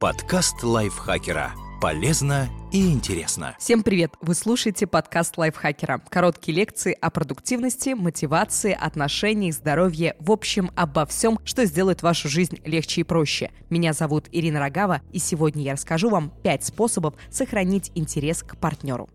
Подкаст лайфхакера. Полезно и интересно. Всем привет! Вы слушаете подкаст лайфхакера. Короткие лекции о продуктивности, мотивации, отношениях, здоровье, в общем, обо всем, что сделает вашу жизнь легче и проще. Меня зовут Ирина Рогава, и сегодня я расскажу вам 5 способов сохранить интерес к партнеру.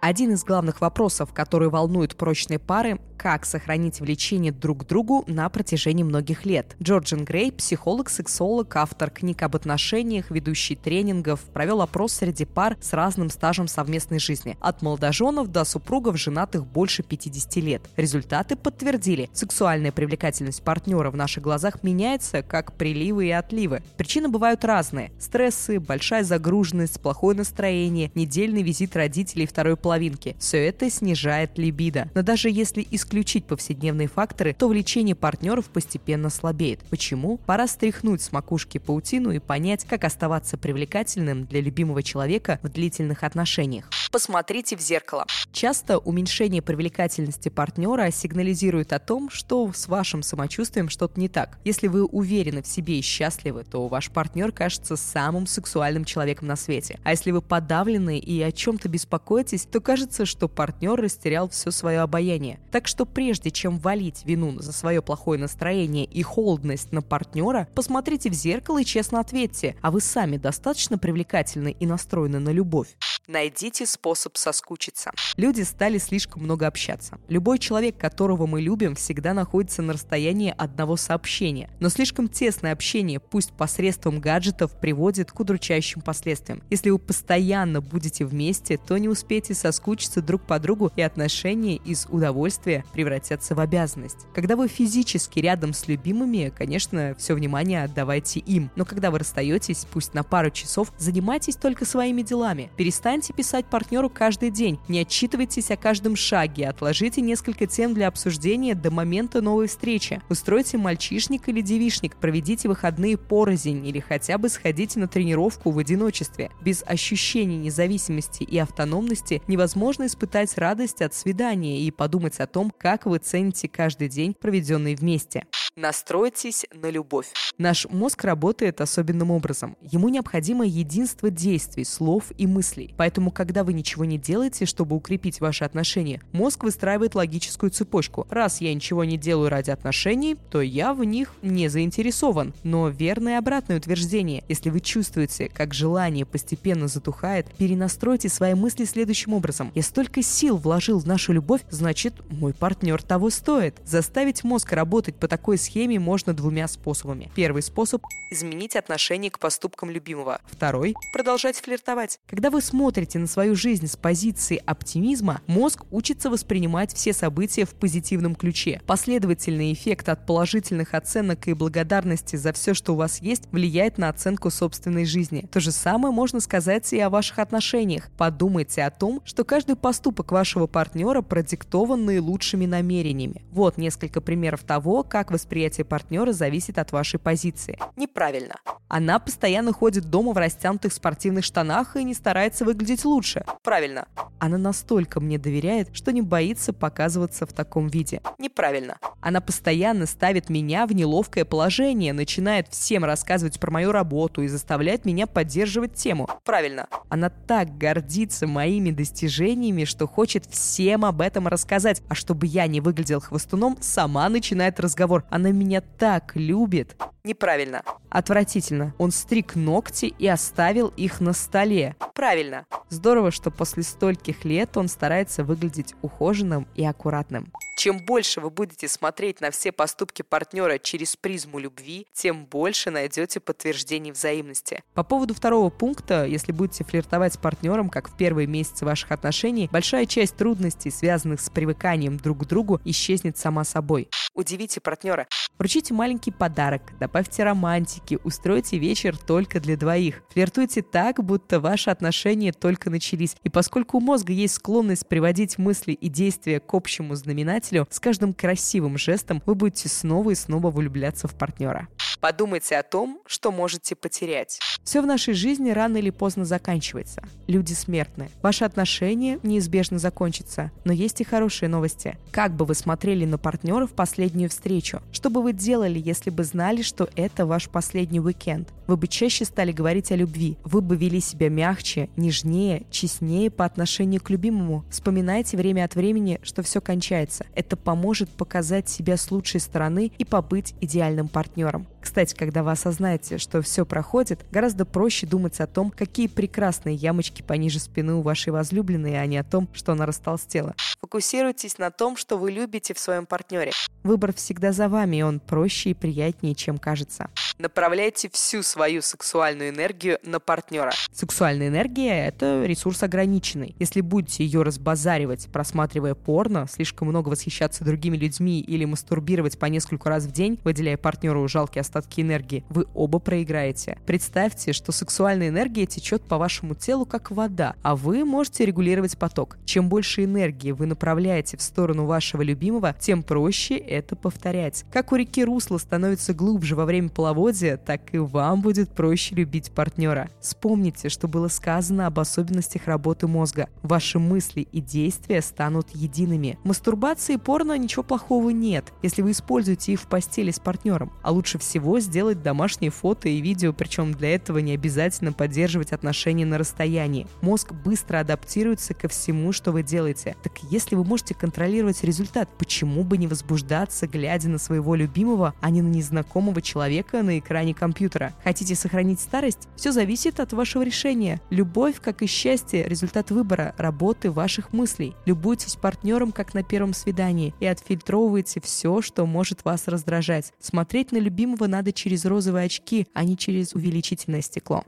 Один из главных вопросов, который волнует прочные пары, как сохранить влечение друг к другу на протяжении многих лет. Джорджин Грей, психолог, сексолог, автор книг об отношениях, ведущий тренингов, провел опрос среди пар с разным стажем совместной жизни. От молодоженов до супругов, женатых больше 50 лет. Результаты подтвердили, сексуальная привлекательность партнера в наших глазах меняется, как приливы и отливы. Причины бывают разные. Стрессы, большая загруженность, плохое настроение, недельный визит родителей второй половинки. Все это снижает либидо. Но даже если исключить исключить повседневные факторы, то влечение партнеров постепенно слабеет. Почему? Пора стряхнуть с макушки паутину и понять, как оставаться привлекательным для любимого человека в длительных отношениях. Посмотрите в зеркало. Часто уменьшение привлекательности партнера сигнализирует о том, что с вашим самочувствием что-то не так. Если вы уверены в себе и счастливы, то ваш партнер кажется самым сексуальным человеком на свете. А если вы подавлены и о чем-то беспокоитесь, то кажется, что партнер растерял все свое обаяние. Так что прежде чем валить вину за свое плохое настроение и холодность на партнера, посмотрите в зеркало и честно ответьте, а вы сами достаточно привлекательны и настроены на любовь? Найдите способ соскучиться. Люди стали слишком много общаться. Любой человек, которого мы любим, всегда находится на расстоянии одного сообщения. Но слишком тесное общение, пусть посредством гаджетов, приводит к удручающим последствиям. Если вы постоянно будете вместе, то не успеете соскучиться друг по другу, и отношения из удовольствия превратятся в обязанность. Когда вы физически рядом с любимыми, конечно, все внимание отдавайте им. Но когда вы расстаетесь, пусть на пару часов, занимайтесь только своими делами. Перестаньте Перестаньте писать партнеру каждый день, не отчитывайтесь о каждом шаге, отложите несколько тем для обсуждения до момента новой встречи. Устройте мальчишник или девишник, проведите выходные порознь или хотя бы сходите на тренировку в одиночестве. Без ощущения независимости и автономности невозможно испытать радость от свидания и подумать о том, как вы цените каждый день, проведенный вместе. Настройтесь на любовь. Наш мозг работает особенным образом. Ему необходимо единство действий, слов и мыслей. Когда вы ничего не делаете, чтобы укрепить ваши отношения, мозг выстраивает логическую цепочку. Раз я ничего не делаю ради отношений, то я в них не заинтересован. Но верное обратное утверждение. Если вы чувствуете, как желание постепенно затухает, перенастройте свои мысли следующим образом. Я столько сил вложил в нашу любовь, значит, мой партнер того стоит. Заставить мозг работать по такой схеме можно двумя способами. Первый способ – изменить отношение к поступкам любимого. Второй – продолжать флиртовать. Когда вы смотрите на свою жизнь с позиции оптимизма, мозг учится воспринимать все события в позитивном ключе. Последовательный эффект от положительных оценок и благодарности за все, что у вас есть, влияет на оценку собственной жизни. То же самое можно сказать и о ваших отношениях. Подумайте о том, что каждый поступок вашего партнера продиктован наилучшими намерениями. Вот несколько примеров того, как восприятие партнера зависит от вашей позиции. Неправильно. Она постоянно ходит дома в растянутых спортивных штанах и не старается выглядеть лучше. Правильно. Она настолько мне доверяет, что не боится показываться в таком виде. Неправильно. Она постоянно ставит меня в неловкое положение, начинает всем рассказывать про мою работу и заставляет меня поддерживать тему. Правильно. Она так гордится моими достижениями, что хочет всем об этом рассказать. А чтобы я не выглядел хвостуном, сама начинает разговор. Она меня так любит. Неправильно. Отвратительно. Он стриг ногти и оставил их на столе. Правильно. Здорово, что после стольких лет он старается выглядеть ухоженным и аккуратным. Чем больше вы будете смотреть на все поступки партнера через призму любви, тем больше найдете подтверждений взаимности. По поводу второго пункта, если будете флиртовать с партнером, как в первые месяцы ваших отношений, большая часть трудностей, связанных с привыканием друг к другу, исчезнет сама собой. Удивите партнера. Вручите маленький подарок, добавьте романтики, устройте вечер только для двоих. Флиртуйте так, будто ваши отношения только начались. И поскольку у мозга есть склонность приводить мысли и действия к общему знаменателю, с каждым красивым жестом вы будете снова и снова влюбляться в партнера. Подумайте о том, что можете потерять. Все в нашей жизни рано или поздно заканчивается. Люди смертны. Ваши отношения неизбежно закончатся. Но есть и хорошие новости. Как бы вы смотрели на партнера в последнюю встречу? Что бы вы делали, если бы знали, что это ваш последний уикенд? Вы бы чаще стали говорить о любви. Вы бы вели себя мягче, нежнее, честнее по отношению к любимому. Вспоминайте время от времени, что все кончается. Это поможет показать себя с лучшей стороны и побыть идеальным партнером. Кстати, когда вы осознаете, что все проходит, гораздо проще думать о том, какие прекрасные ямочки пониже спины у вашей возлюбленной, а не о том, что она растолстела. Фокусируйтесь на том, что вы любите в своем партнере. Выбор всегда за вами, и он проще и приятнее, чем кажется. Направляйте всю свою сексуальную энергию на партнера. Сексуальная энергия – это ресурс ограниченный. Если будете ее разбазаривать, просматривая порно, слишком много восхищаться другими людьми или мастурбировать по несколько раз в день, выделяя партнеру жалкие остатки энергии, вы оба проиграете. Представьте, что сексуальная энергия течет по вашему телу как вода, а вы можете регулировать поток. Чем больше энергии вы направляете в сторону вашего любимого, тем проще это повторять. Как у реки русло становится глубже во время половодья, так и вам будет проще любить партнера. Вспомните, что было сказано об особенностях работы мозга. Ваши мысли и действия станут едиными. Мастурбации и порно ничего плохого нет, если вы используете их в постели с партнером. А лучше всего всего сделать домашние фото и видео, причем для этого не обязательно поддерживать отношения на расстоянии. Мозг быстро адаптируется ко всему, что вы делаете. Так если вы можете контролировать результат, почему бы не возбуждаться, глядя на своего любимого, а не на незнакомого человека на экране компьютера? Хотите сохранить старость? Все зависит от вашего решения. Любовь, как и счастье, результат выбора, работы ваших мыслей. Любуйтесь партнером, как на первом свидании, и отфильтровывайте все, что может вас раздражать. Смотреть на любимого надо через розовые очки, а не через увеличительное стекло.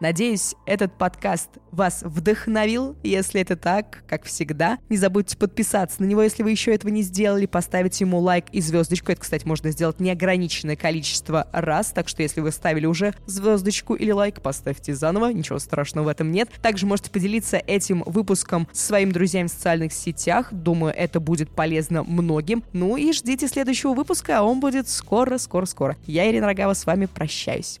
Надеюсь, этот подкаст вас вдохновил. Если это так, как всегда, не забудьте подписаться на него, если вы еще этого не сделали, поставить ему лайк и звездочку. Это, кстати, можно сделать неограниченное количество раз, так что если вы ставили уже звездочку или лайк, поставьте заново, ничего страшного в этом нет. Также можете поделиться этим выпуском с своими друзьями в социальных сетях. Думаю, это будет полезно многим. Ну и ждите следующего выпуска, а он будет скоро-скоро-скоро. Я, Ирина Рогава, с вами прощаюсь.